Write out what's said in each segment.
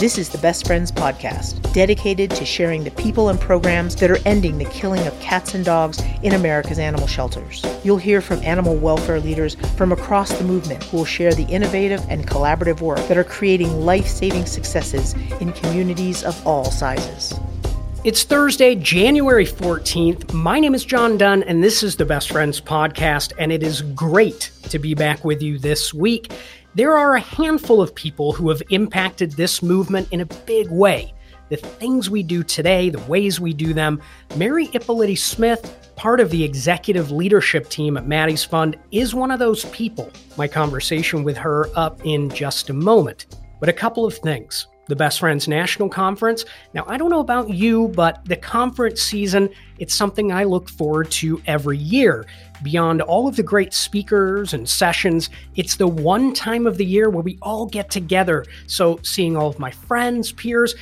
This is the Best Friends Podcast, dedicated to sharing the people and programs that are ending the killing of cats and dogs in America's animal shelters. You'll hear from animal welfare leaders from across the movement who will share the innovative and collaborative work that are creating life saving successes in communities of all sizes. It's Thursday, January 14th. My name is John Dunn, and this is the Best Friends Podcast, and it is great to be back with you this week. There are a handful of people who have impacted this movement in a big way. The things we do today, the ways we do them. Mary Ippoliti Smith, part of the executive leadership team at Maddie's Fund, is one of those people. My conversation with her up in just a moment. But a couple of things the Best Friends National Conference. Now, I don't know about you, but the conference season, it's something I look forward to every year. Beyond all of the great speakers and sessions, it's the one time of the year where we all get together. So, seeing all of my friends, peers,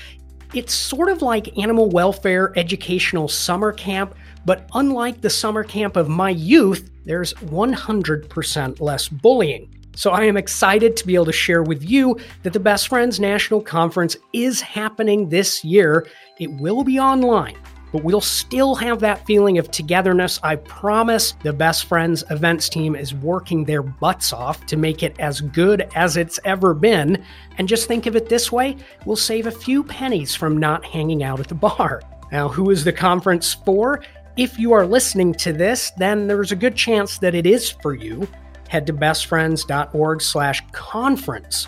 it's sort of like animal welfare educational summer camp, but unlike the summer camp of my youth, there's 100% less bullying. So I am excited to be able to share with you that the Best Friends National Conference is happening this year. It will be online, but we'll still have that feeling of togetherness. I promise the Best Friends events team is working their butts off to make it as good as it's ever been. And just think of it this way we'll save a few pennies from not hanging out at the bar. Now, who is the conference for? If you are listening to this, then there's a good chance that it is for you head to bestfriends.org slash conference.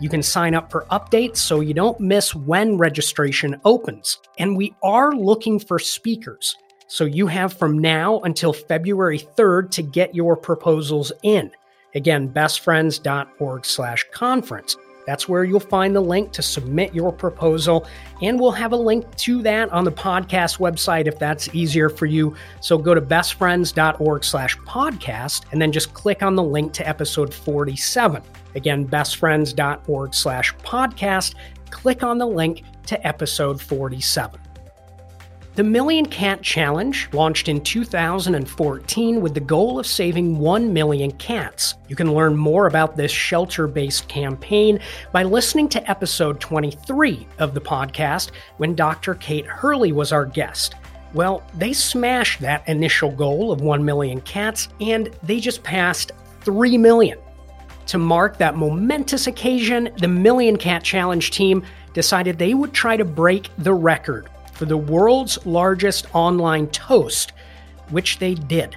You can sign up for updates so you don't miss when registration opens. And we are looking for speakers. So you have from now until February 3rd to get your proposals in. Again, bestfriends.org slash conference. That's where you'll find the link to submit your proposal, and we'll have a link to that on the podcast website if that's easier for you. So go to bestfriends.org slash podcast and then just click on the link to episode 47. Again, bestfriends.org slash podcast. Click on the link to episode 47. The Million Cat Challenge launched in 2014 with the goal of saving 1 million cats. You can learn more about this shelter based campaign by listening to episode 23 of the podcast when Dr. Kate Hurley was our guest. Well, they smashed that initial goal of 1 million cats and they just passed 3 million. To mark that momentous occasion, the Million Cat Challenge team decided they would try to break the record for the world's largest online toast, which they did.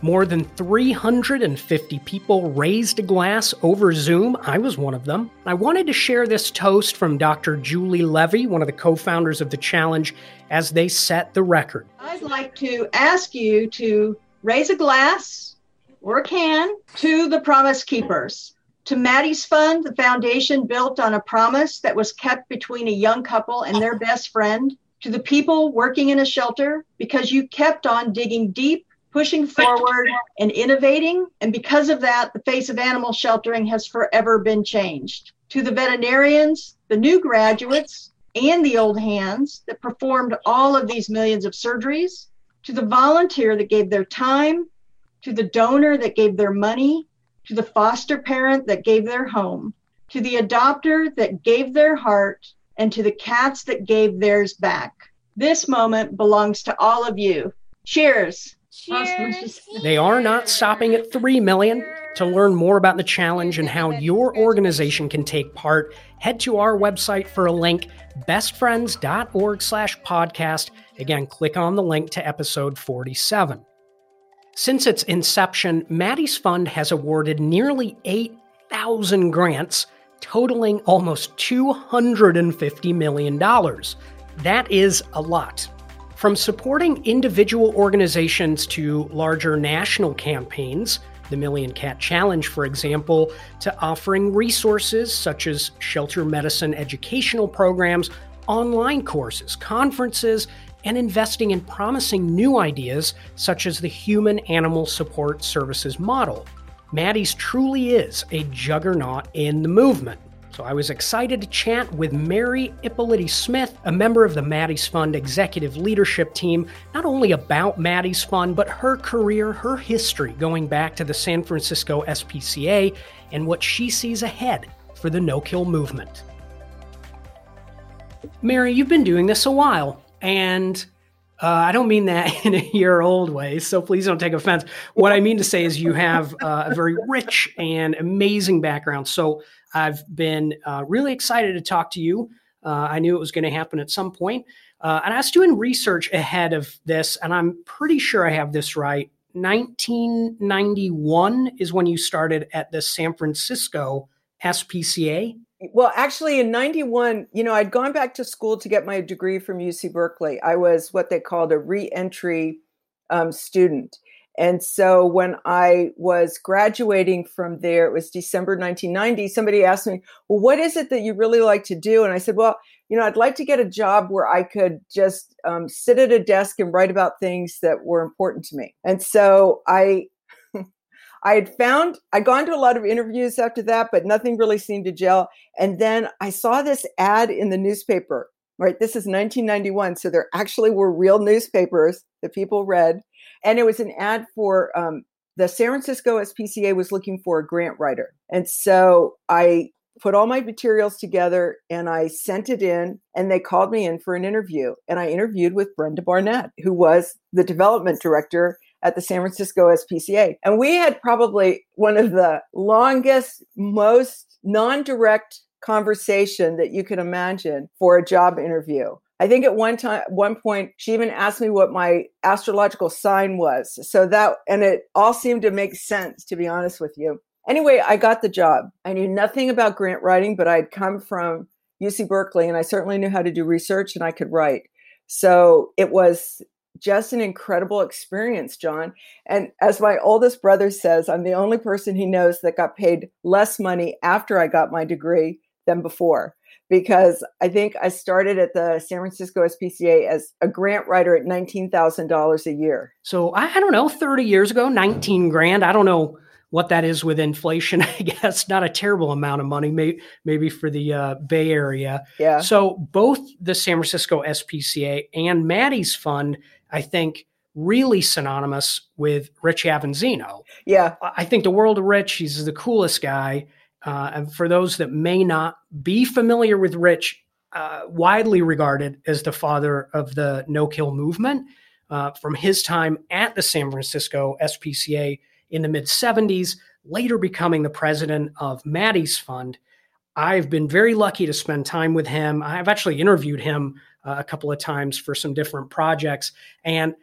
More than 350 people raised a glass over Zoom. I was one of them. I wanted to share this toast from Dr. Julie Levy, one of the co founders of the challenge, as they set the record. I'd like to ask you to raise a glass or a can to the Promise Keepers. To Maddie's Fund, the foundation built on a promise that was kept between a young couple and their best friend to the people working in a shelter because you kept on digging deep, pushing forward, and innovating. And because of that, the face of animal sheltering has forever been changed. To the veterinarians, the new graduates, and the old hands that performed all of these millions of surgeries, to the volunteer that gave their time, to the donor that gave their money, to the foster parent that gave their home, to the adopter that gave their heart, and to the cats that gave theirs back. This moment belongs to all of you. Cheers. Cheers. They are not stopping at 3 million. To learn more about the challenge and how your organization can take part, head to our website for a link, bestfriends.org slash podcast. Again, click on the link to episode 47. Since its inception, Maddie's Fund has awarded nearly 8,000 grants totaling almost $250 million. That is a lot. From supporting individual organizations to larger national campaigns, the Million Cat Challenge, for example, to offering resources such as shelter medicine educational programs, online courses, conferences, and investing in promising new ideas such as the Human Animal Support Services model. Maddie's truly is a juggernaut in the movement. So I was excited to chat with Mary Ippoliti Smith, a member of the Maddie's Fund executive leadership team, not only about Maddie's Fund, but her career, her history going back to the San Francisco SPCA, and what she sees ahead for the no kill movement. Mary, you've been doing this a while, and uh, I don't mean that in a year old way, so please don't take offense. What I mean to say is you have uh, a very rich and amazing background. So I've been uh, really excited to talk to you. Uh, I knew it was going to happen at some point. Uh, and I was doing research ahead of this, and I'm pretty sure I have this right. 1991 is when you started at the San Francisco SPCA. Well, actually, in 91, you know, I'd gone back to school to get my degree from UC Berkeley. I was what they called a reentry um, student. And so when I was graduating from there, it was December 1990, somebody asked me, Well, what is it that you really like to do? And I said, Well, you know, I'd like to get a job where I could just um, sit at a desk and write about things that were important to me. And so I, I had found I'd gone to a lot of interviews after that, but nothing really seemed to gel. And then I saw this ad in the newspaper. Right, this is 1991, so there actually were real newspapers that people read, and it was an ad for um, the San Francisco SPCA was looking for a grant writer, and so I put all my materials together and I sent it in and they called me in for an interview and I interviewed with Brenda Barnette who was the development director at the San Francisco SPCA and we had probably one of the longest most non-direct conversation that you can imagine for a job interview. I think at one time, one point, she even asked me what my astrological sign was. So that, and it all seemed to make sense, to be honest with you. Anyway, I got the job. I knew nothing about grant writing, but I'd come from UC Berkeley and I certainly knew how to do research and I could write. So it was just an incredible experience, John. And as my oldest brother says, I'm the only person he knows that got paid less money after I got my degree than before. Because I think I started at the San Francisco SPCA as a grant writer at $19,000 a year. So I don't know, 30 years ago, 19 grand. I don't know what that is with inflation, I guess not a terrible amount of money, maybe, maybe for the uh, Bay Area. Yeah. So both the San Francisco SPCA and Maddie's fund, I think, really synonymous with Rich Avanzino. Yeah. I think the world of Rich. He's the coolest guy. Uh, and for those that may not be familiar with Rich, uh, widely regarded as the father of the no kill movement. Uh, from his time at the San Francisco SPCA, in the mid 70s, later becoming the president of Maddie's Fund. I've been very lucky to spend time with him. I've actually interviewed him a couple of times for some different projects. And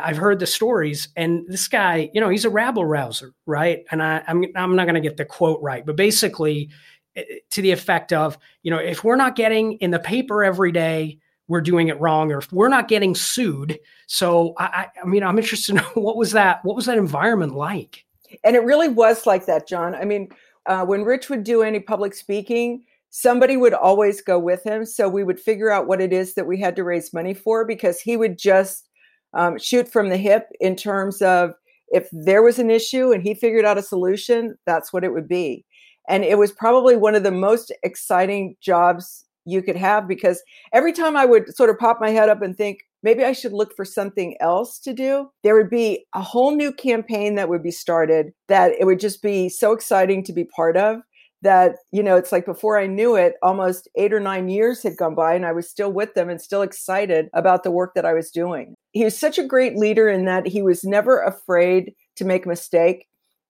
I've heard the stories, and this guy, you know, he's a rabble rouser, right? And I, I'm, I'm not going to get the quote right, but basically, eh, to the effect of, you know, if we're not getting in the paper every day, we're doing it wrong, or if we're not getting sued. So, I, I mean, I'm interested in what was that? What was that environment like? And it really was like that, John. I mean, uh, when Rich would do any public speaking, somebody would always go with him. So we would figure out what it is that we had to raise money for because he would just um, shoot from the hip in terms of if there was an issue and he figured out a solution, that's what it would be. And it was probably one of the most exciting jobs you could have because every time I would sort of pop my head up and think, maybe I should look for something else to do, there would be a whole new campaign that would be started that it would just be so exciting to be part of that you know it's like before i knew it almost eight or nine years had gone by and i was still with them and still excited about the work that i was doing. He was such a great leader in that he was never afraid to make a mistake.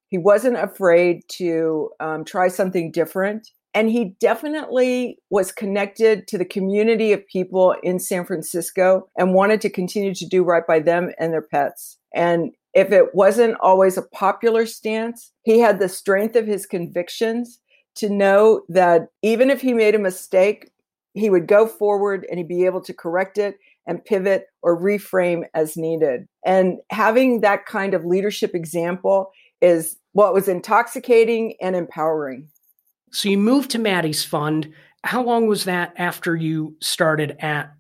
He wasn't afraid to um, try something different. And he definitely was connected to the community of people in San Francisco and wanted to continue to do right by them and their pets. And if it wasn't always a popular stance, he had the strength of his convictions to know that even if he made a mistake, he would go forward and he'd be able to correct it and pivot or reframe as needed. And having that kind of leadership example is what was intoxicating and empowering. So you moved to Maddie's Fund. How long was that after you started at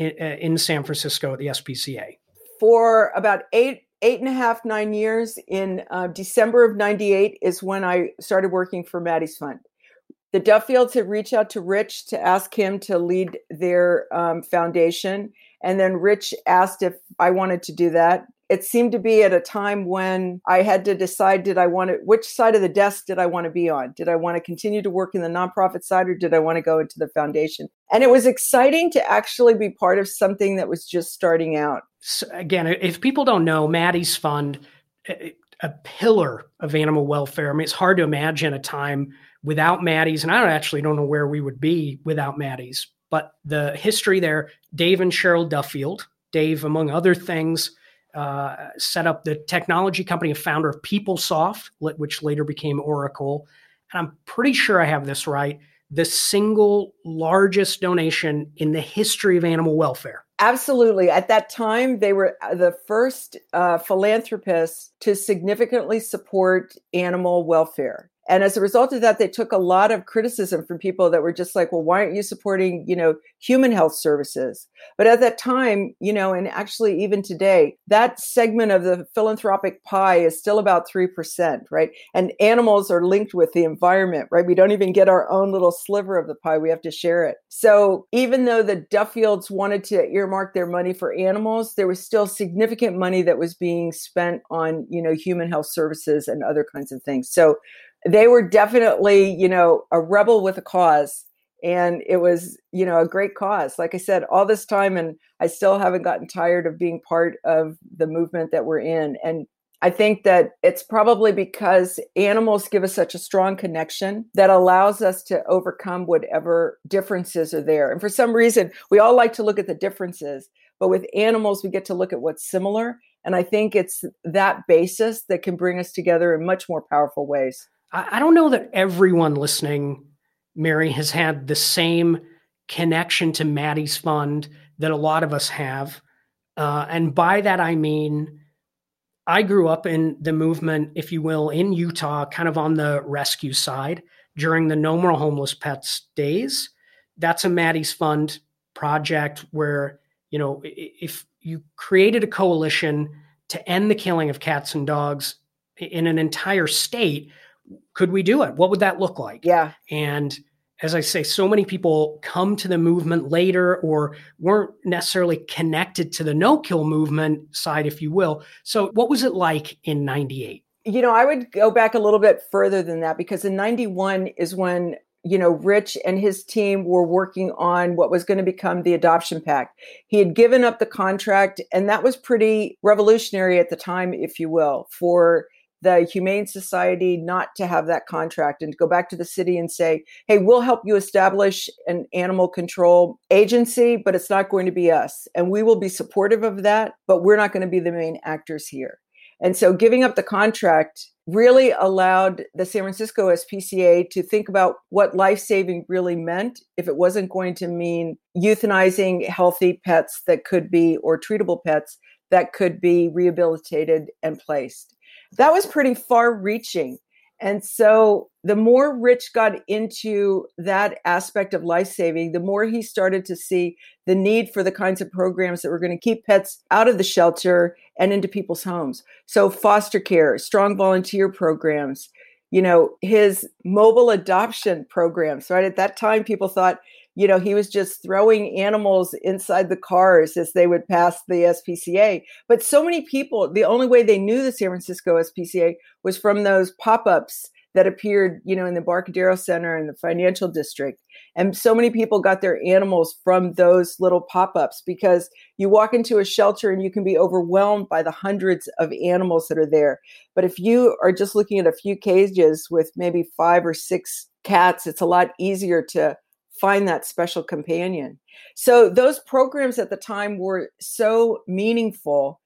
uh, in San Francisco at the SPCA? For about eight eight and a half nine years. In uh, December of '98 is when I started working for Maddie's Fund. The Duffields had reached out to Rich to ask him to lead their um, foundation, and then Rich asked if I wanted to do that it seemed to be at a time when I had to decide did I want to, which side of the desk did I want to be on? Did I want to continue to work in the nonprofit side or did I want to go into the foundation? And it was exciting to actually be part of something that was just starting out. So again, if people don't know, Maddie's Fund, a pillar of animal welfare. I mean, it's hard to imagine a time without Maddie's, and I actually don't know where we would be without Maddie's. But the history there, Dave and Cheryl Duffield, Dave, among other things, uh, set up the technology company a founder of PeopleSoft, which later became Oracle. And I'm pretty sure I have this right the single largest donation in the history of animal welfare. Absolutely. At that time, they were uh, the first uh, philanthropists to significantly support animal welfare. And as a result of that, they took a lot of criticism from people that were just like, well, why aren't you supporting, you know, human health services? But at that time, you know, and actually even today, that segment of the philanthropic pie is still about 3%, right? And animals are linked with the environment, right? We don't even get our own little sliver of the pie. We have to share it. So even though the Duffields wanted to earmark their money for animals, there was still significant money that was being spent on, you know, human health services and other kinds of things. So they were definitely, you know, a rebel with a cause. And it was, you know, a great cause. Like I said, all this time, and I still haven't gotten tired of being part of the movement that we're in. And I think that it's probably because animals give us such a strong connection that allows us to overcome whatever differences are there. And for some reason, we all like to look at the differences, but with animals, we get to look at what's similar. And I think it's that basis that can bring us together in much more powerful ways. I, don't know that everyone listening, Mary, has had the same connection to Maddie's Fund that a lot of us have. Uh, and by that, I mean, I grew up in the movement, if you will, in Utah, kind of on the rescue side during the No More Homeless Pets days. That's a Maddie's Fund project where, you know, if you created a coalition to end the killing of cats and dogs in an entire state, could we do it? What would that look like? Yeah. And as I say, so many people come to the movement later or weren't necessarily connected to the no kill movement side, if you will. So, what was it like in 98? You know, I would go back a little bit further than that because in 91 is when, you know, Rich and his team were working on what was going to become the Adoption Pact. He had given up the contract, and that was pretty revolutionary at the time, if you will, for the Humane Society not to have that contract and to go back to the city and say, hey, we'll help you establish an animal control agency, but it's not going to be us. And we will be supportive of that, but we're not going to be the main actors here. And so giving up the contract really allowed the San Francisco SPCA to think about what life saving really meant if it wasn't going to mean euthanizing healthy pets that could be, or treatable pets that could be rehabilitated and placed that was pretty far reaching. And so the more Rich got into that aspect of life saving, the more he started to see the need for the kinds of programs that were going to keep pets out of the shelter and into people's homes. So foster care, strong volunteer programs, you know, his mobile adoption programs, right? At that time, people thought you know, he was just throwing animals inside the cars as they would pass the SPCA. But so many people, the only way they knew the San Francisco SPCA was from those pop ups that appeared, you know, in the Embarcadero Center and the financial district. And so many people got their animals from those little pop ups because you walk into a shelter and you can be overwhelmed by the hundreds of animals that are there. But if you are just looking at a few cages with maybe five or six cats, it's a lot easier to find that special companion. So those programs at the time were so meaningful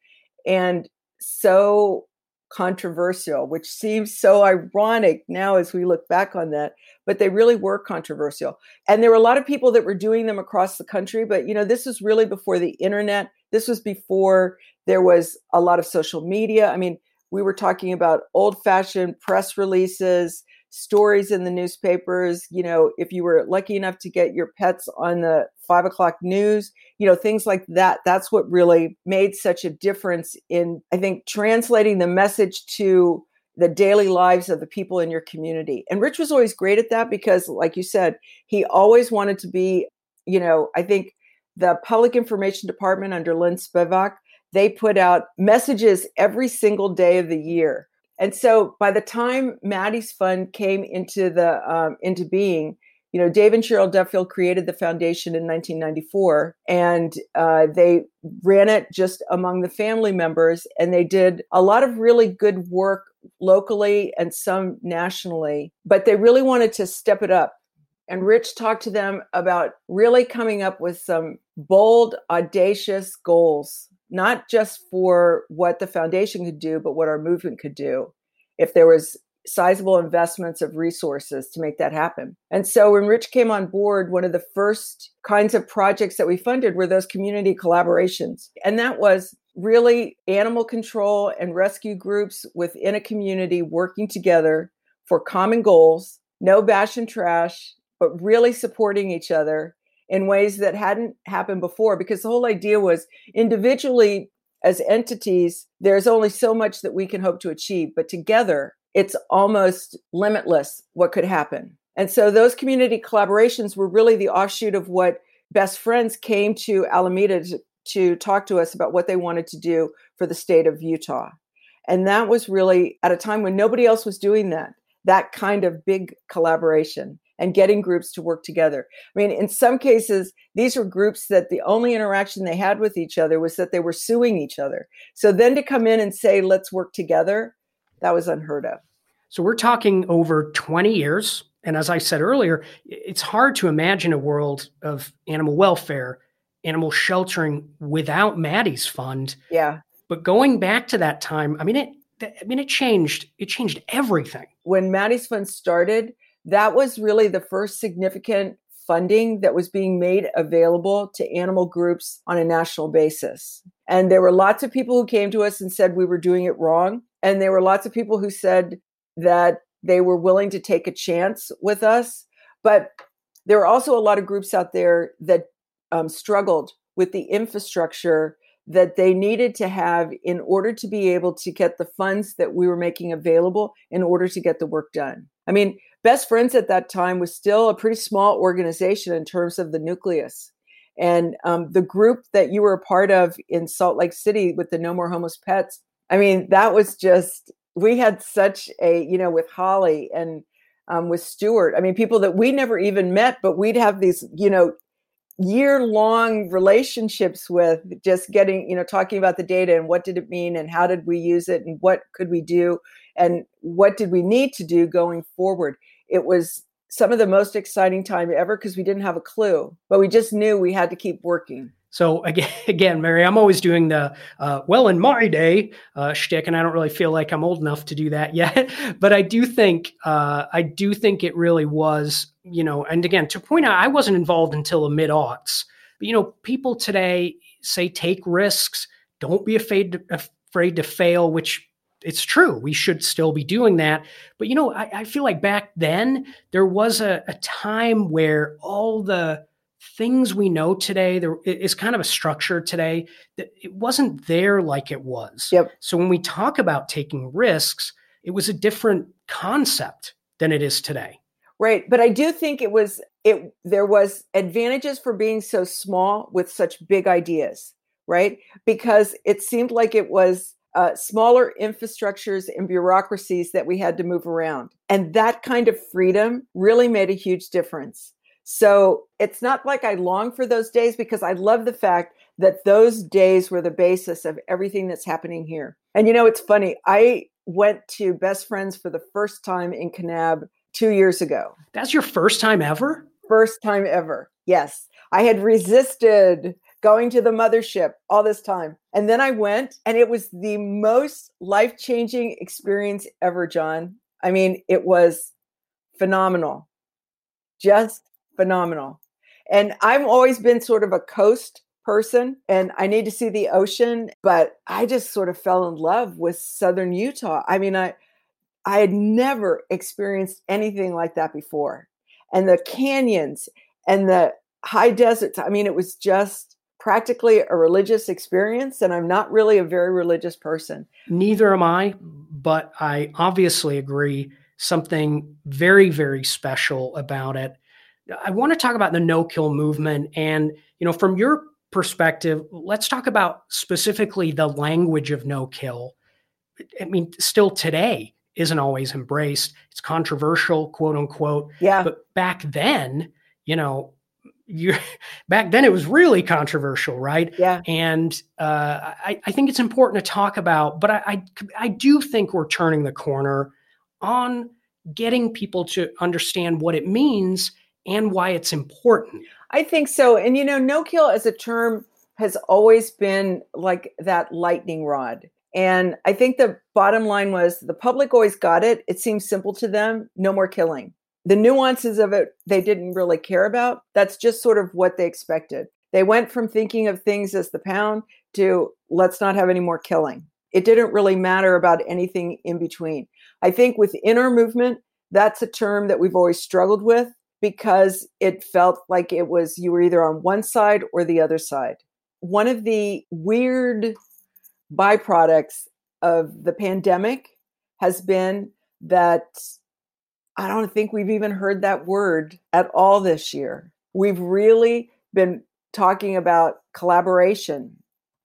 and so controversial, which seems so ironic now as we look back on that, but they really were controversial. And there were a lot of people that were doing them across the country, but you know, this was really before the internet. This was before there was a lot of social media. I mean, we were talking about old fashioned press releases stories in the newspapers. You know, if you were lucky enough to get your pets on the five o'clock news, you know, things like that. That's what really made such a difference in, I think, translating the message to the daily lives of the people in your community. And Rich was always great at that because, like you said, he always wanted to be, you know, I think the public information department under Lynn Spivak they put out messages every single day of the year. And so by the time Maddie's Fund came into the um, into being, you know, Dave and Cheryl Duffield created the foundation in 1994, and uh, they ran it just among the family members, and they did a lot of really good work locally and some nationally. But they really wanted to step it up and Rich talked to them about really coming up with some bold, audacious goals, not just for what the foundation could do, but what our movement could do if there was sizable investments of resources to make that happen. And so when Rich came on board, one of the first kinds of projects that we funded were those community collaborations. And that was really animal control and rescue groups within a community working together for common goals, no bash and trash, but really supporting each other in ways that hadn't happened before because the whole idea was individually as entities there's only so much that we can hope to achieve but together it's almost limitless what could happen. And so those community collaborations were really the offshoot of what best friends came to alameda to, to talk to us about what they wanted to do for the state of utah. And that was really at a time when nobody else was doing that that kind of big collaboration and getting groups to work together. I mean, in some cases, these were groups that the only interaction they had with each other was that they were suing each other. So then to come in and say, let's work together, that was unheard of. So we're talking over 20 years. And as I said earlier, it's hard to imagine a world of animal welfare, animal sheltering without Maddie's fund. Yeah. But going back to that time, I mean, it, I mean, it changed. It changed everything. When Maddie's Fund started, that was really the first significant funding that was being made available to animal groups on a national basis. And there were lots of people who came to us and said we were doing it wrong. And there were lots of people who said that they were willing to take a chance with us. But there were also a lot of groups out there that um, struggled with the infrastructure that they needed to have in order to be able to get the funds that we were making available in order to get the work done. I mean, Best Friends at that time was still a pretty small organization in terms of the nucleus. And um, the group that you were a part of in Salt Lake City with the No More Homeless Pets, I mean, that was just, we had such a, you know, with Holly and um, with Stuart, I mean, people that we never even met, but we'd have these, you know, year long relationships with just getting you know talking about the data and what did it mean and how did we use it and what could we do and what did we need to do going forward it was some of the most exciting time ever because we didn't have a clue but we just knew we had to keep working so again, again, Mary, I'm always doing the uh, well in my day uh, shtick, and I don't really feel like I'm old enough to do that yet. but I do think uh, I do think it really was, you know. And again, to point out, I wasn't involved until the mid aughts. But you know, people today say take risks, don't be afraid to, afraid to fail, which it's true. We should still be doing that. But you know, I, I feel like back then there was a, a time where all the things we know today there is kind of a structure today that it wasn't there like it was yep. so when we talk about taking risks it was a different concept than it is today right but i do think it was it there was advantages for being so small with such big ideas right because it seemed like it was uh, smaller infrastructures and bureaucracies that we had to move around and that kind of freedom really made a huge difference so it's not like I long for those days because I love the fact that those days were the basis of everything that's happening here. And you know, it's funny. I went to Best Friends for the first time in Kanab two years ago. That's your first time ever? First time ever. Yes. I had resisted going to the mothership all this time. And then I went, and it was the most life changing experience ever, John. I mean, it was phenomenal. Just phenomenal. And I've always been sort of a coast person and I need to see the ocean, but I just sort of fell in love with southern Utah. I mean, I I had never experienced anything like that before. And the canyons and the high deserts, I mean, it was just practically a religious experience and I'm not really a very religious person. Neither am I, but I obviously agree something very very special about it I want to talk about the no kill movement and you know from your perspective, let's talk about specifically the language of no kill. I mean, still today isn't always embraced. It's controversial, quote unquote. Yeah. But back then, you know, you back then it was really controversial, right? Yeah. And uh, I, I think it's important to talk about, but I, I I do think we're turning the corner on getting people to understand what it means and why it's important. I think so. And you know, no kill as a term has always been like that lightning rod. And I think the bottom line was the public always got it. It seems simple to them no more killing. The nuances of it, they didn't really care about. That's just sort of what they expected. They went from thinking of things as the pound to let's not have any more killing. It didn't really matter about anything in between. I think within our movement, that's a term that we've always struggled with because it felt like it was you were either on one side or the other side. One of the weird byproducts of the pandemic has been that I don't think we've even heard that word at all this year. We've really been talking about collaboration.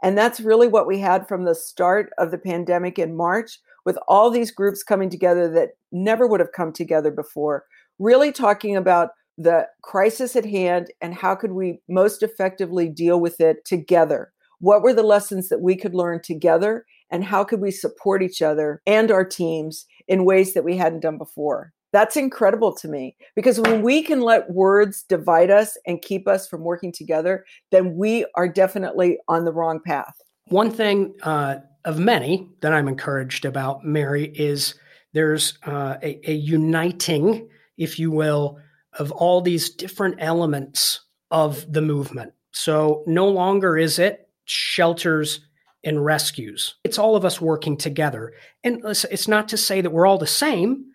And that's really what we had from the start of the pandemic in March, with all these groups coming together that never would have come together before, really talking about the crisis at hand and how could we most effectively deal with it together what were the lessons that we could learn together and how could we support each other and our teams in ways that we hadn't done before that's incredible to me because when we can let words divide us and keep us from working together then we are definitely on the wrong path one thing uh, of many that i'm encouraged about mary is there's uh, a, a uniting if you will of all these different elements of the movement so no longer is it shelters and rescues. It's all of us working together. And it's not to say that we're all the same,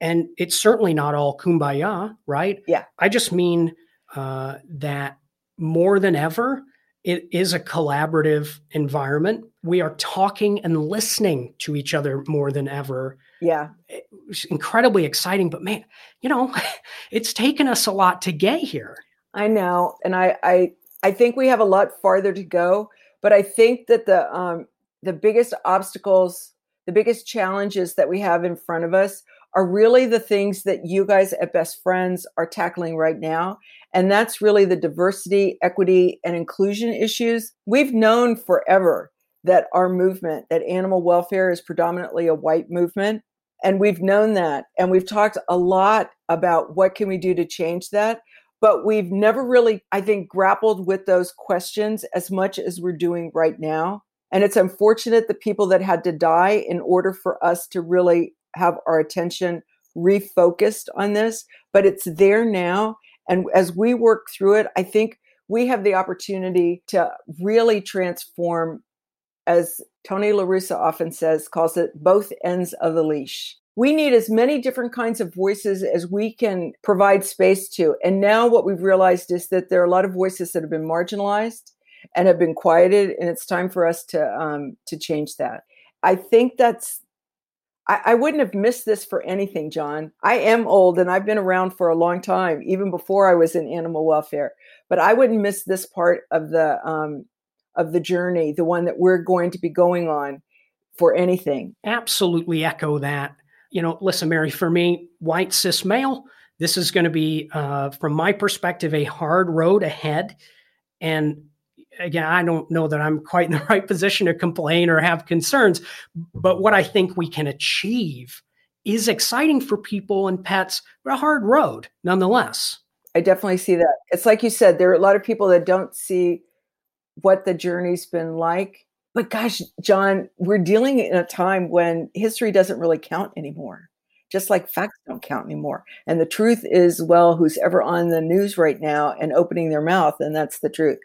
and it's certainly not all kumbaya, right? Yeah. I just mean uh, that more than ever, it is a collaborative environment. We are talking and listening to each other more than ever. Yeah. It's incredibly exciting, but man, you know, it's taken us a lot to get here. I know. And I, I I think we have a lot farther to go, but I think that the um, the biggest obstacles, the biggest challenges that we have in front of us are really the things that you guys at Best Friends are tackling right now. And that's really the diversity, equity, and inclusion issues. We've known forever that our movement, that animal welfare is predominantly a white movement. And we've known that. And we've talked a lot about what can we do to change that but we've never really, I think, grappled with those questions as much as we're doing right now. And it's unfortunate the people that had to die in order for us to really have our attention refocused on this, but it's there now. And as we work through it, I think we have the opportunity to really transform, as Tony LaRussa often says, calls it both ends of the leash we need as many different kinds of voices as we can provide space to. And now what we've realized is that there are a lot of voices that have been marginalized and have been quieted, and it's time for us to um, to change that. I think that's. I, I wouldn't have missed this for anything, John. I am old and I've been around for a long time, even before I was in animal welfare. But I wouldn't miss this part of the um, of the journey, the one that we're going to be going on for anything. Absolutely echo that you know, listen, Mary, for me, white cis male, this is going to be, uh, from my perspective, a hard road ahead. And again, I don't know that I'm quite in the right position to complain or have concerns, but what I think we can achieve is exciting for people and pets, but a hard road nonetheless. I definitely see that. It's like you said, there are a lot of people that don't see what the journey's been like but gosh, John, we're dealing in a time when history doesn't really count anymore, just like facts don't count anymore. And the truth is, well, who's ever on the news right now and opening their mouth, and that's the truth.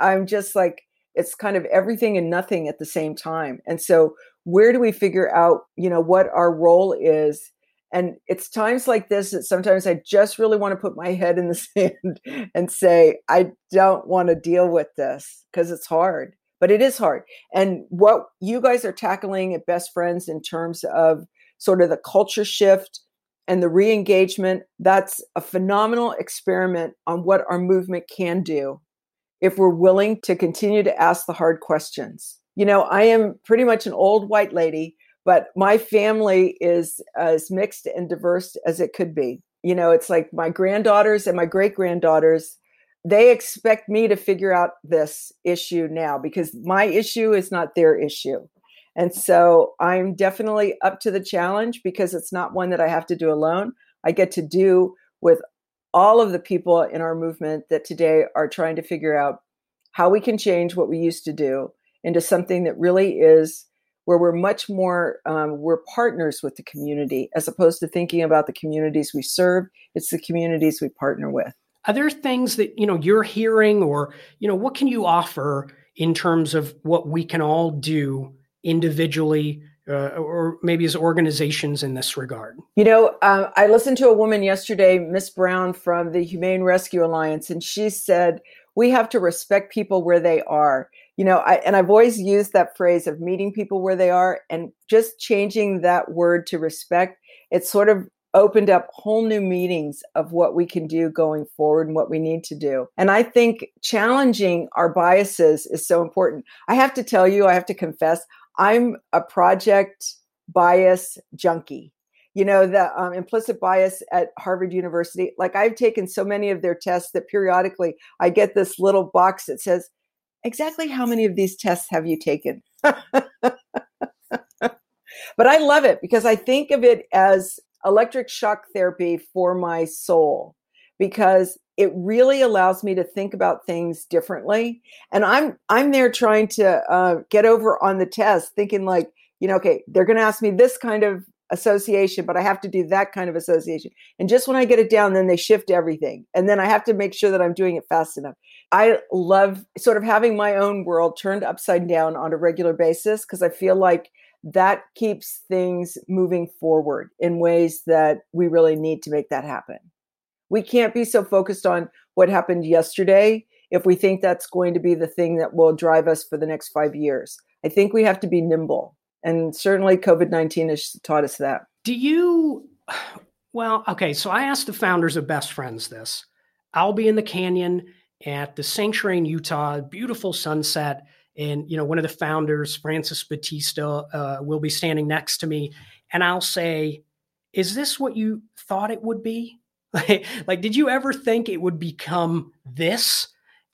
I'm just like, it's kind of everything and nothing at the same time. And so, where do we figure out, you know, what our role is? And it's times like this that sometimes I just really want to put my head in the sand and say, I don't want to deal with this because it's hard but it is hard. And what you guys are tackling at Best Friends in terms of sort of the culture shift and the re engagement, that's a phenomenal experiment on what our movement can do if we're willing to continue to ask the hard questions. You know, I am pretty much an old white lady, but my family is as mixed and diverse as it could be. You know, it's like my granddaughters and my great granddaughters, they expect me to figure out this issue now because my issue is not their issue. And so I'm definitely up to the challenge because it's not one that I have to do alone. I get to do with all of the people in our movement that today are trying to figure out how we can change what we used to do into something that really is where we're much more um, we're partners with the community as opposed to thinking about the communities we serve it's the communities we partner with are there things that you know you're hearing or you know what can you offer in terms of what we can all do individually uh, or maybe as organizations in this regard? You know, uh, I listened to a woman yesterday, Miss Brown from the Humane Rescue Alliance, and she said, We have to respect people where they are. You know, I, and I've always used that phrase of meeting people where they are and just changing that word to respect. It sort of opened up whole new meetings of what we can do going forward and what we need to do. And I think challenging our biases is so important. I have to tell you, I have to confess, I'm a project bias junkie. You know, the um, implicit bias at Harvard University, like I've taken so many of their tests that periodically I get this little box that says, exactly how many of these tests have you taken? but I love it because I think of it as electric shock therapy for my soul because it really allows me to think about things differently. And i'm i'm there trying to uh, get over on the test thinking like you know okay they're going to ask me this kind of association but i have to do that kind of association. And just when i get it down then they shift everything. And then i have to make sure that i'm doing it fast enough. I love sort of having my own world turned upside down on a regular basis because i feel like that keeps things moving forward in ways that we really need to make that happen we can't be so focused on what happened yesterday if we think that's going to be the thing that will drive us for the next five years. I think we have to be nimble. And certainly COVID 19 has taught us that. Do you, well, okay, so I asked the founders of Best Friends this. I'll be in the canyon at the sanctuary in Utah, beautiful sunset. And, you know, one of the founders, Francis Battista, uh, will be standing next to me. And I'll say, Is this what you thought it would be? Like, like, did you ever think it would become this?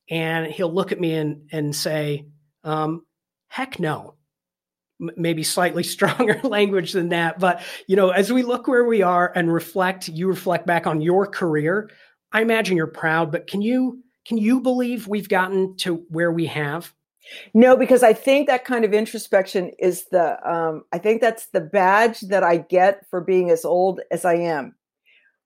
And he'll look at me and, and say, um, heck no. M- maybe slightly stronger language than that. But, you know, as we look where we are and reflect, you reflect back on your career, I imagine you're proud, but can you, can you believe we've gotten to where we have? No, because I think that kind of introspection is the, um, I think that's the badge that I get for being as old as I am.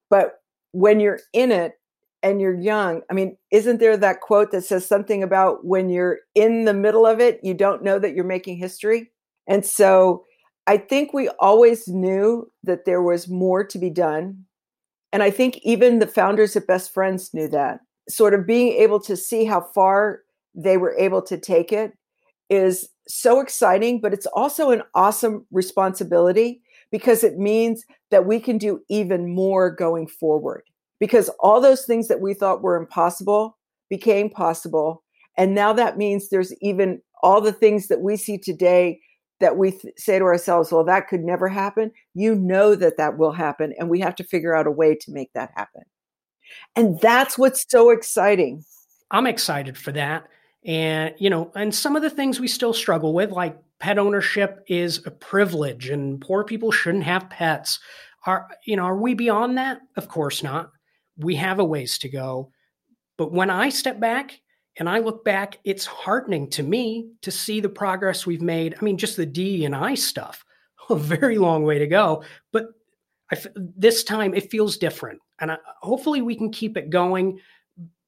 But when you're in it and you're young, I mean, isn't there that quote that says something about when you're in the middle of it, you don't know that you're making history? And so I think we always knew that there was more to be done. And I think even the founders of Best Friends knew that. Sort of being able to see how far they were able to take it is so exciting, but it's also an awesome responsibility because it means that we can do even more going forward. Because all those things that we thought were impossible became possible. And now that means there's even all the things that we see today that we th- say to ourselves, well, that could never happen. You know that that will happen. And we have to figure out a way to make that happen. And that's what's so exciting. I'm excited for that. And, you know, and some of the things we still struggle with, like pet ownership is a privilege and poor people shouldn't have pets. Are you know, are we beyond that? Of course not. We have a ways to go. But when I step back and I look back, it's heartening to me to see the progress we've made. I mean, just the D and I stuff, a very long way to go. But I, this time it feels different. And I, hopefully we can keep it going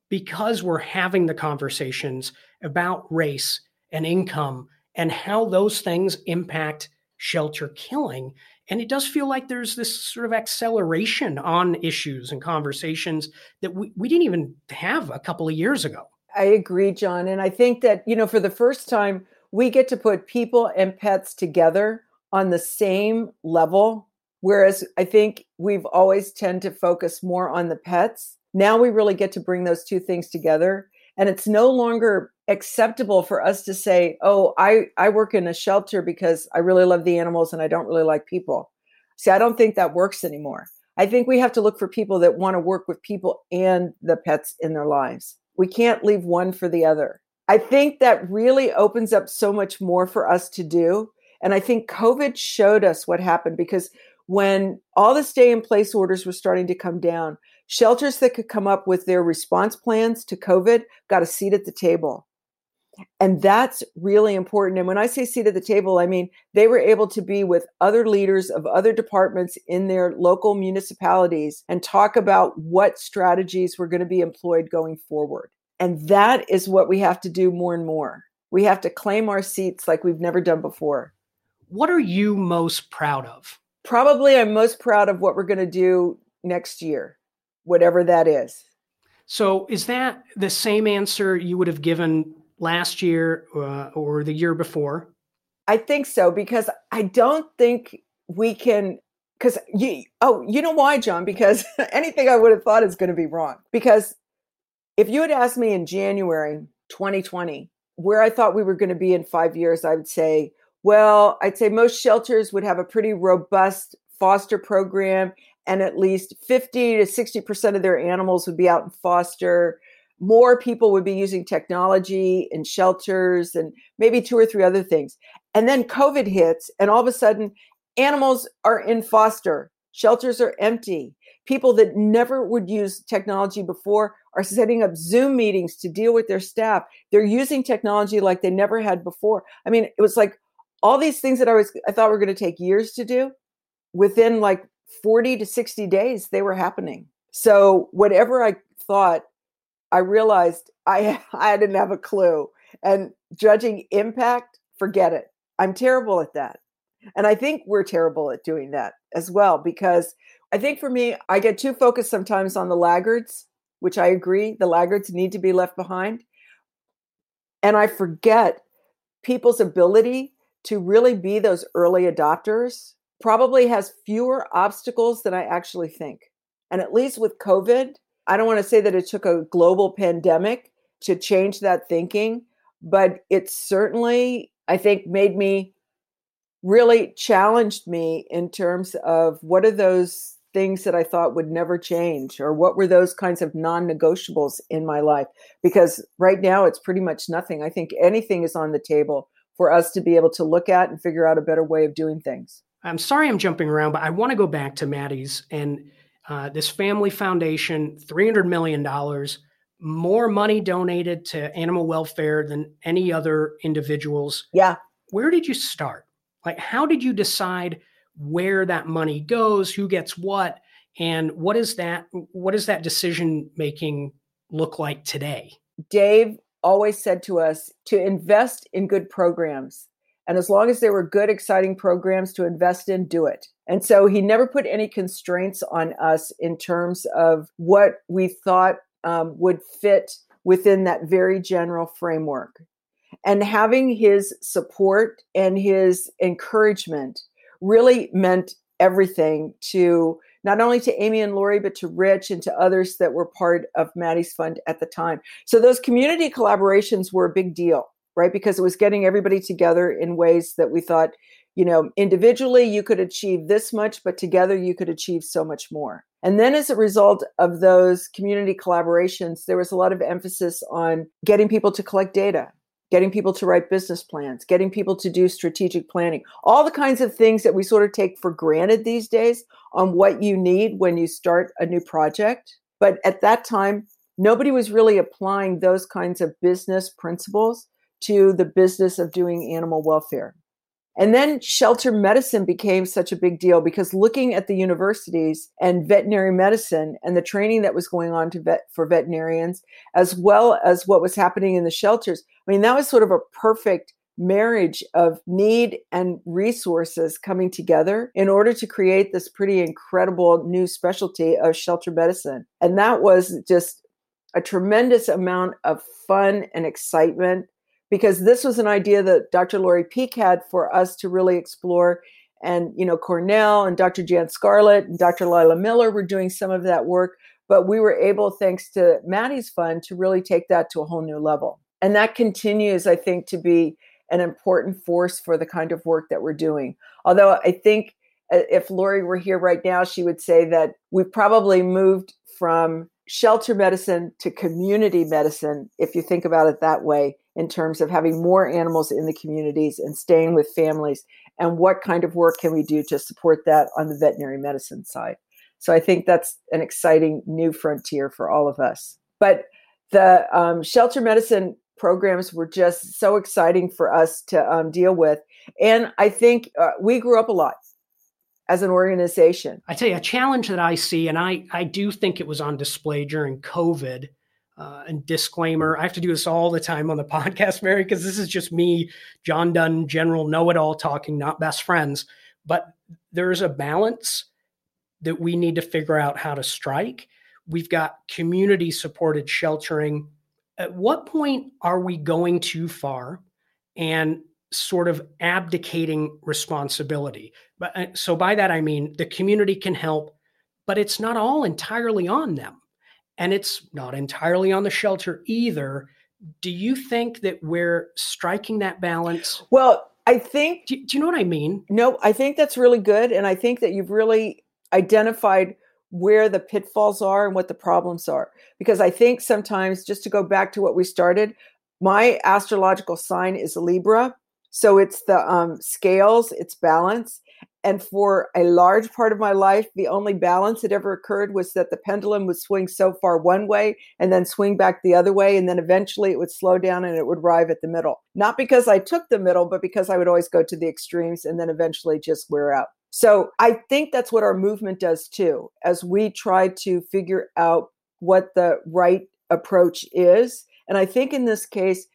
because we're having the conversations about race and income and how those things impact shelter killing. And it does feel like there's this sort of acceleration on issues and conversations that we, we didn't even have a couple of years ago. I agree, John. And I think that, you know, for the first time, we get to put people and pets together on the same level. Whereas I think we've always tend to focus more on the pets. Now we really get to bring those two things together And it's no longer acceptable for us to say, oh, I, I work in a shelter because I really love the animals and I don't really like people. See, I don't think that works anymore. I think we have to look for people that want to work with people and the pets in their lives. We can't leave one for the other. I think that really opens up so much more for us to do. And I think COVID showed us what happened because when all the stay in place orders were starting to come down, shelters that could come up with their response plans to COVID got a seat at the table. And that's really important. And when I say seat at the table, I mean they were able to be with other leaders of other departments in their local municipalities and talk about what strategies were going to be employed going forward. And that is what we have to do more and more. We have to claim our seats like we've never done before. What are you most proud of? Probably I'm most proud of what we're going to do next year, whatever that is. So, is that the same answer you would have given last year uh, or the year before? I think so because I don't think we can. Because you, oh, you know why, John? Because anything I would have thought is going to be wrong. Because if you had asked me in January 2020 where I thought we were going to be in five years, I would say, well, I'd say most shelters would have a pretty robust foster program, and at least 50 to 60% of their animals would be out in foster more people would be using technology in shelters and maybe two or three other things. And then COVID hits, and all of a sudden, animals are in foster, shelters are empty. People that never would use technology before are setting up Zoom meetings to deal with their staff. They're using technology like they never had before. I mean, it was like all these things that I was I thought were going to take years to do within like 40 to 60 days they were happening. So whatever I thought I realized I I didn't have a clue. And judging impact, forget it. I'm terrible at that. And I think we're terrible at doing that as well because I think for me, I get too focused sometimes on the laggards, which I agree, the laggards need to be left behind. And I forget people's ability to really be those early adopters probably has fewer obstacles than I actually think. And at least with COVID, I don't want to say that it took a global pandemic to change that thinking, but it certainly, I think, made me really challenged me in terms of what are those things that I thought would never change, or what were those kinds of non negotiables in my life? Because right now it's pretty much nothing. I think anything is on the table for us to be able to look at and figure out a better way of doing things. I'm sorry I'm jumping around, but I want to go back to Maddie's and uh, this family foundation, $300 million, more money donated to animal welfare than any other individuals. Yeah. Where did you start? Like, how did you decide where that money goes, who gets what, and what is that? What does that decision making look like today? Dave always said to us to invest in good programs. And as long as there were good, exciting programs to invest in, do it. And so he never put any constraints on us in terms of what we thought um, would fit within that very general framework. And having his support and his encouragement really meant everything to not only to Amy and Lori, but to Rich and to others that were part of Maddie's Fund at the time. So those community collaborations were a big deal, right? Because it was getting everybody together in ways that we thought you know, individually you could achieve this much, but together you could achieve so much more. And then as a result of those community collaborations, there was a lot of emphasis on getting people to collect data, getting people to write business plans, getting people to do strategic planning, all the kinds of things that we sort of take for granted these days on what you need when you start a new project. But at that time, nobody was really applying those kinds of business principles to the business of doing animal welfare. And then shelter medicine became such a big deal because looking at the universities and veterinary medicine and the training that was going on to vet for veterinarians, as well as what was happening in the shelters, I mean, that was sort of a perfect marriage of need and resources coming together in order to create this pretty incredible new specialty of shelter medicine. And that was just a tremendous amount of fun and excitement because this was an idea that Dr. Laurie Peek had for us to really explore And, you know, Cornell and Dr. Jan Scarlett and Dr. Lila Miller were doing some of that work. But we were able, thanks to Maddie's fund, to really take that to a whole new level. And that continues, I think, to be an important force for the kind of work that we're doing. Although I think uh, if Lori were here right now, she would say that we've probably moved from shelter medicine to community medicine, if you think about it that way, in terms of having more animals in the communities and staying with families. And what kind of work can we do to support that on the veterinary medicine side? So I think that's an exciting new frontier for all of us. But the um, shelter medicine programs were just so exciting for us to um, deal with. And I think uh, we grew up a lot as an organization. I tell you, a challenge that I see, and I, I do think it was on display during COVID. Uh, and disclaimer, I have to do this all the time on the podcast, Mary, because this is just me, John Dunn, general know it all talking, not best friends. But there's a balance that we need to figure out how to strike. We've got community supported sheltering. At what point are we going too far and sort of abdicating responsibility? But uh, so by that I mean the community can help, but it's not all entirely on them. And it's not entirely on the shelter either. Do you think that we're striking that balance? Well, I think. Do, do you know what I mean? No, I think that's really good. And I think that you've really identified where the pitfalls are and what the problems are. Because I think sometimes, just to go back to what we started, my astrological sign is Libra. So it's the um, scales, it's balance. And for a large part of my life, the only balance that ever occurred was that the pendulum would swing so far one way and then swing back the other way. And then eventually it would slow down and it would arrive at the middle. Not because I took the middle, but because I would always go to the extremes and then eventually just wear out. So I think that's what our movement does too, as we try to figure out what the right approach is. And I think in this case,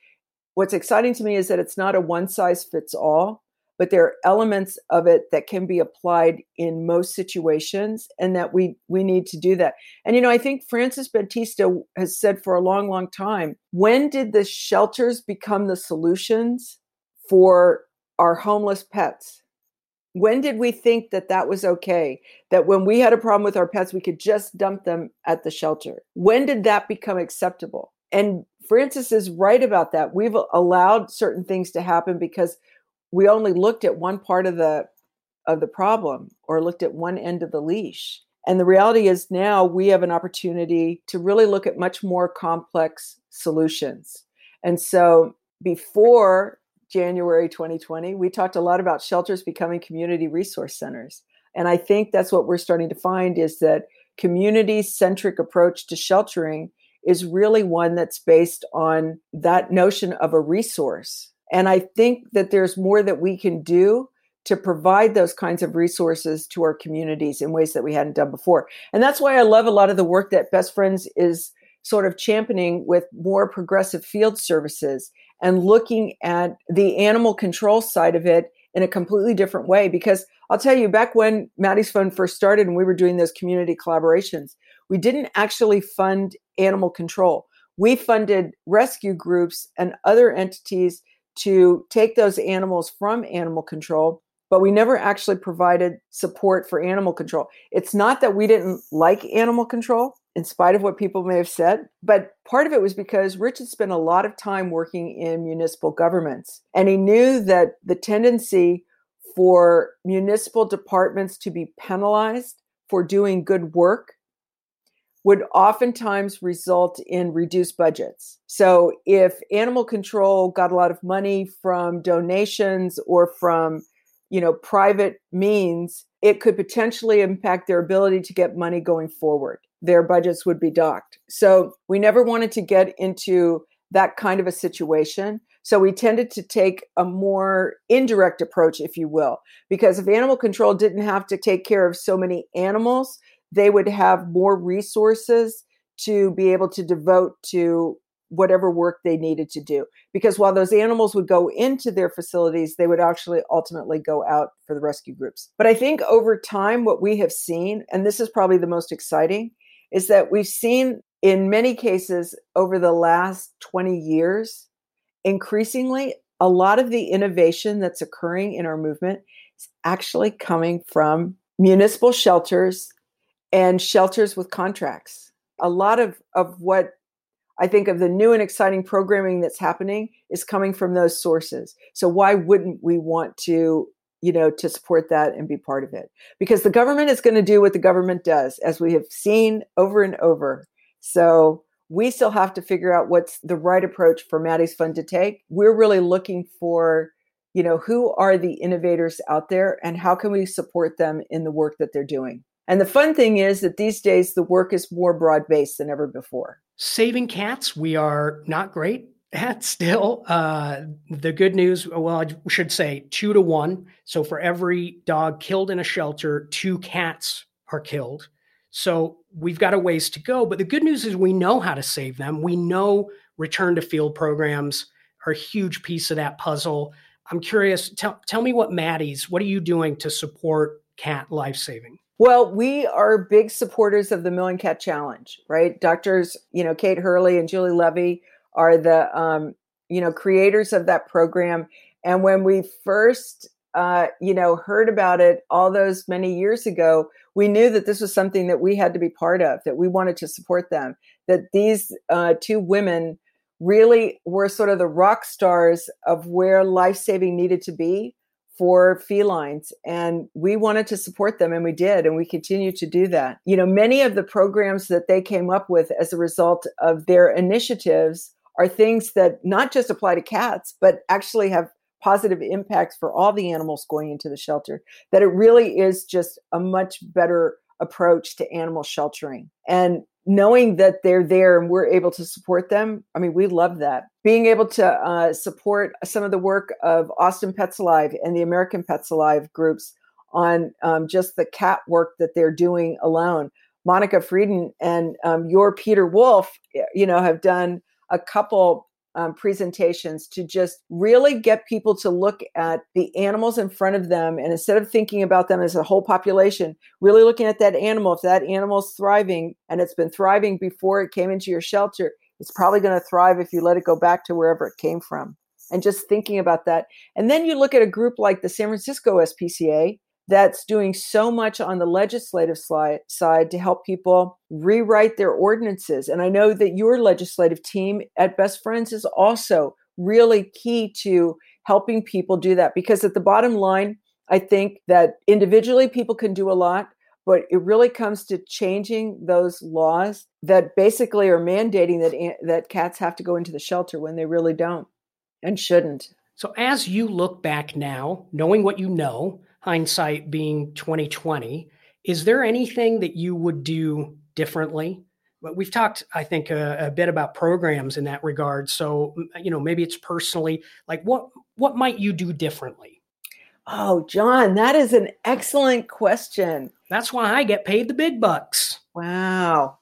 what's exciting to me is that it's not a one size fits all, but there are elements of it that can be applied in most situations and that we we need to do that. And you know, I think Francis Battista has said for a long long time, when did the shelters become the solutions for our homeless pets? when did we think that that was okay that when we had a problem with our pets we could just dump them at the shelter when did that become acceptable and francis is right about that. We've allowed certain things to happen because we only looked at one part of the of the problem or looked at one end of the leash. And the reality is now we have an opportunity to really look at much more complex solutions. And so before January 2020, we talked a lot about shelters becoming community resource centers. And I think that's what we're starting to find is that community centric approach to sheltering is really one that's based on that notion of a resource. And I think that there's more that we can do to provide those kinds of resources to our communities in ways that we hadn't done before. And that's why I love a lot of the work that Best Friends is sort of championing with more progressive field services and looking at the animal control side of it in a completely different way. Because I'll tell you, back when Maddie's Fund first started and we were doing those community collaborations, we didn't actually fund animal control. We funded rescue groups and other entities to take those animals from animal control, but we never actually provided support for animal control. It's not that we didn't like animal control, in spite of what people may have said. But part of it was because Rich had spent a lot of time working in municipal governments. And he knew that the tendency for municipal departments to be penalized for doing good work would oftentimes result in reduced budgets. So if animal control got a lot of money from donations or from you know private means it could potentially impact their ability to get money going forward their budgets would be docked. So we never wanted to get into that kind of a situation. So we tended to take a more indirect approach, if you will, because if animal control didn't have to take care of so many animals, they would have more resources to be able to devote to whatever work they needed to do. Because while those animals would go into their facilities, they would actually ultimately go out for the rescue groups. But I think over time, what we have seen, and this is probably the most exciting, is that we've seen in many cases over the last 20 years, increasingly, a lot of the innovation that's occurring in our movement is actually coming from municipal shelters and shelters with contracts. A lot of, of what I think of the new and exciting programming that's happening is coming from those sources. So why wouldn't we want to, you know, to support that and be part of it? Because the government is going to do what the government does, as we have seen over and over. So we still have to figure out what's the right approach for Maddie's Fund to take. We're really looking for, you know, who are the innovators out there and how can we support them in the work that they're doing. And the fun thing is that these days the work is more broad based than ever before. Saving cats, we are not great at still. Uh, the good news, well, I should say two to one. So for every dog killed in a shelter, two cats are killed. So we've got a ways to go. But the good news is we know how to save them. We know return to field programs are a huge piece of that puzzle. I'm curious, tell, tell me what Maddie's, what are you doing to support cat life saving? Well, we are big supporters of the Million Cat Challenge, right? Doctors, you know, Kate Hurley and Julie Levy are the, um, you know, creators of that program. And when we first, uh, you know, heard about it all those many years ago, we knew that this was something that we had to be part of, that we wanted to support them, that these uh, two women really were sort of the rock stars of where life saving needed to be for felines and we wanted to support them and we did and we continue to do that. You know many of the programs that they came up with as a result of their initiatives are things that not just apply to cats but actually have positive impacts for all the animals going into the shelter that it really is just a much better approach to animal sheltering. And knowing that they're there and we're able to support them i mean we love that. Being able to uh, support some of the work of austin pets alive and the american pets alive groups on um, just the cat work that they're doing alone. Monica Frenden and um, your peter wolf you know have done a couple um, presentations to just really get people to look at the animals in front of them and instead of thinking about them as a whole population really looking at that animal. If that animal's thriving and it's been thriving before it came into your shelter it's probably going to thrive if you let it go back to wherever it came from. And just thinking about that. And then you look at a group like the san francisco spca that's doing so much on the legislative side to help people rewrite their ordinances. And I know that your legislative team at Best Friends is also really key to helping people do that because at the bottom line, I think that individually people can do a lot, but it really comes to changing those laws that basically are mandating that that cats have to go into the shelter when they really don't and shouldn't. So as you look back now, knowing what you know, hindsight being 2020, is there anything that you would do differently? But we've talked, I think, a, a, bit about programs in that regard. So, you know, maybe it's personally like what what might you do differently? Oh, John, that is an excellent question. That's why I get paid the big bucks. Wow.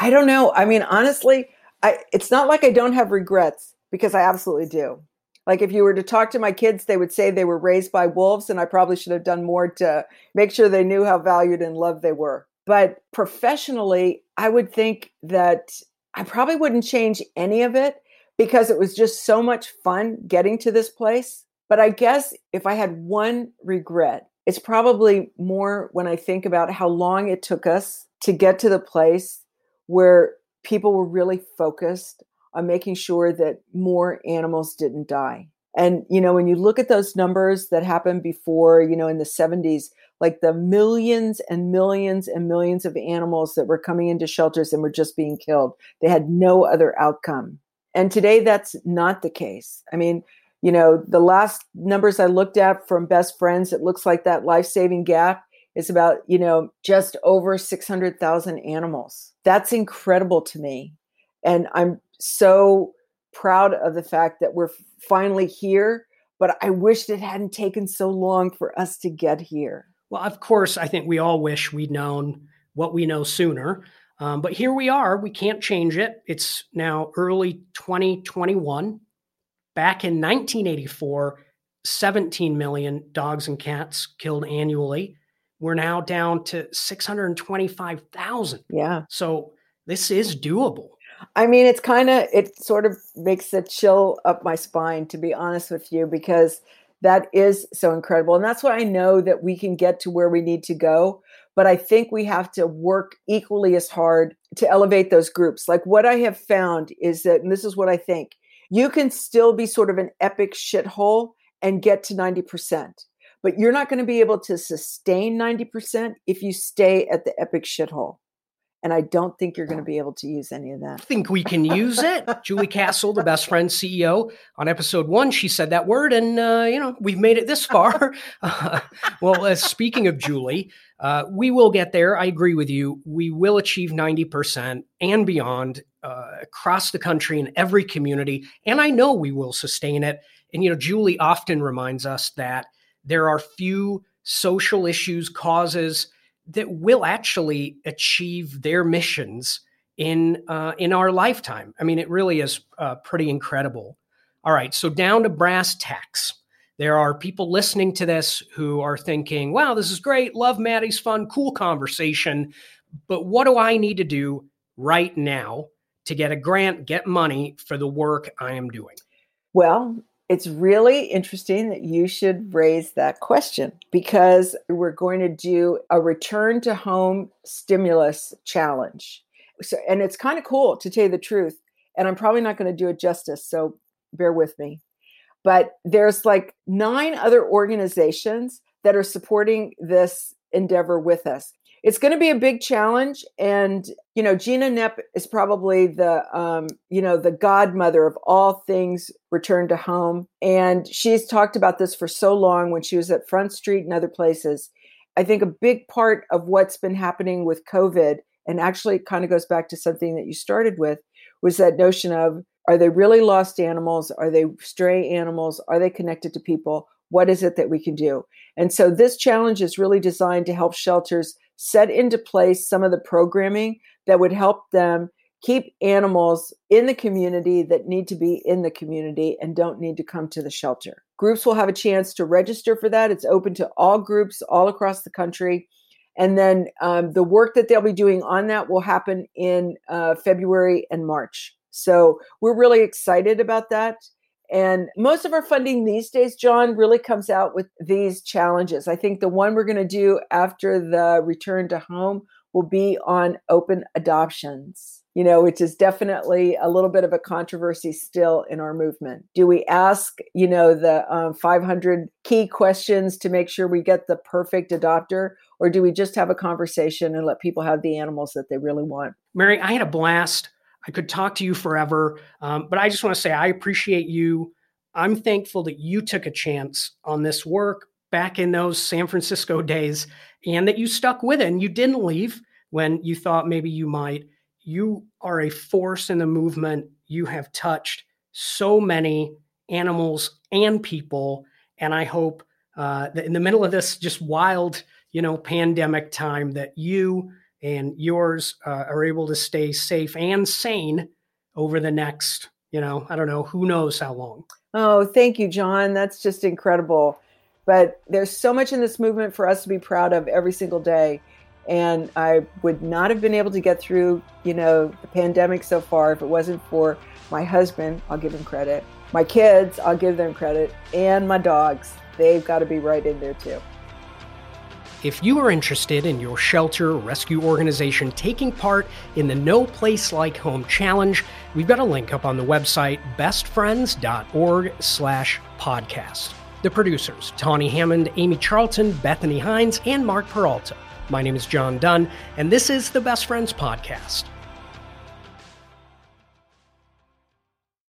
I don't know. I mean, honestly, I it's not like I don't have regrets because I absolutely do. Like if you were to talk to my kids, they would say they were raised by wolves, and I probably should have done more to make sure they knew how valued and loved they were. But professionally, I would think that I probably wouldn't change any of it because it was just so much fun getting to this place. But I guess if I had one regret, it's probably more when I think about how long it took us to get to the place where people were really focused on making sure that more animals didn't die. And, you know, when you look at those numbers that happened before, you know, in the 70s, like the millions and millions and millions of animals that were coming into shelters and were just being killed, they had no other outcome. And today, that's not the case. I mean, you know, the last numbers I looked at from Best Friends, it looks like that life saving gap is about, you know, just over 600,000 animals. That's incredible to me. And I'm so proud of the fact that we're finally here, but I wished it hadn't taken so long for us to get here. Well, of course, I think we all wish we'd known what we know sooner. Um, but here we are. We can't change it. It's now early 2021. Back in 1984, 17 million dogs and cats killed annually. We're now down to 625,000. Yeah. So this is doable. I mean, it's kind of, it sort of makes a chill up my spine, to be honest with you, because that is so incredible. And that's why I know that we can get to where we need to go. But I think we have to work equally as hard to elevate those groups. Like what I have found is that, and this is what I think, you can still be sort of an epic shithole and get to 90%. But you're not going to be able to sustain 90% if you stay at the epic shithole. And I don't think you're going to be able to use any of that. I think we can use it. Julie Castle, the best friend CEO, on episode one, she said that word, and uh, you know we've made it this far. Uh, well, uh, speaking of Julie, uh, we will get there. I agree with you. We will achieve ninety percent and beyond uh, across the country in every community, and I know we will sustain it. And you know, Julie often reminds us that there are few social issues, causes that will actually achieve their missions in uh, in our lifetime. I mean, it really is uh, pretty incredible. All right, so down to brass tacks. There are people listening to this who are thinking, "Wow, this is great! Love Maddie's Fund, cool conversation." But what do I need to do right now to get a grant, get money for the work I am doing? Well, it's really interesting that you should raise that question because we're going to do a return to home stimulus challenge. So, and it's kind of cool to tell you the truth. And I'm probably not going to do it justice. So bear with me. But there's like nine other organizations that are supporting this endeavor with us it's going to be a big challenge and you know Gina Knepp is probably the um, you know the godmother of all things return to home and she's talked about this for so long when she was at front street and other places. I think a big part of what's been happening with covid and actually it kind of goes back to something that you started with was that notion of are they really lost animals? Are they stray animals? Are they connected to people? What is it that we can do? And so this challenge is really designed to help shelters set into place some of the programming that would help them keep animals in the community that need to be in the community and don't need to come to the shelter. Groups will have a chance to register for that. It's open to all groups all across the country. And then um, the work that they'll be doing on that will happen in uh, February and March. So we're really excited about that. And most of our funding these days, John, really comes out with these challenges. I think the one we're going to do after the return to home will be on open adoptions, you know, which is definitely a little bit of a controversy still in our movement. Do we ask, you know, the um, 500 key questions to make sure we get the perfect adopter, or do we just have a conversation and let people have the animals that they really want? Mary, I had a blast I could talk to you forever, um, but I just want to say I appreciate you. I'm thankful that you took a chance on this work back in those San Francisco days and that you stuck with it and you didn't leave when you thought maybe you might. You are a force in the movement. You have touched so many animals and people. And I hope uh, that in the middle of this just wild, you know, pandemic time that you and yours uh, are able to stay safe and sane over the next, you know, I don't know, who knows how long. Oh, thank you, John. That's just incredible. But there's so much in this movement for us to be proud of every single day. And I would not have been able to get through, you know, the pandemic so far if it wasn't for my husband. I'll give him credit. My kids, I'll give them credit. And my dogs. They've got to be right in there too. If you are interested in your shelter or rescue organization taking part in the No Place Like Home Challenge, we've got a link up on the website bestfriends.org slash podcast. The producers, Tawny Hammond, Amy Charlton, Bethany Hines, and Mark Peralta. My name is John Dunn, and this is the Best Friends Podcast.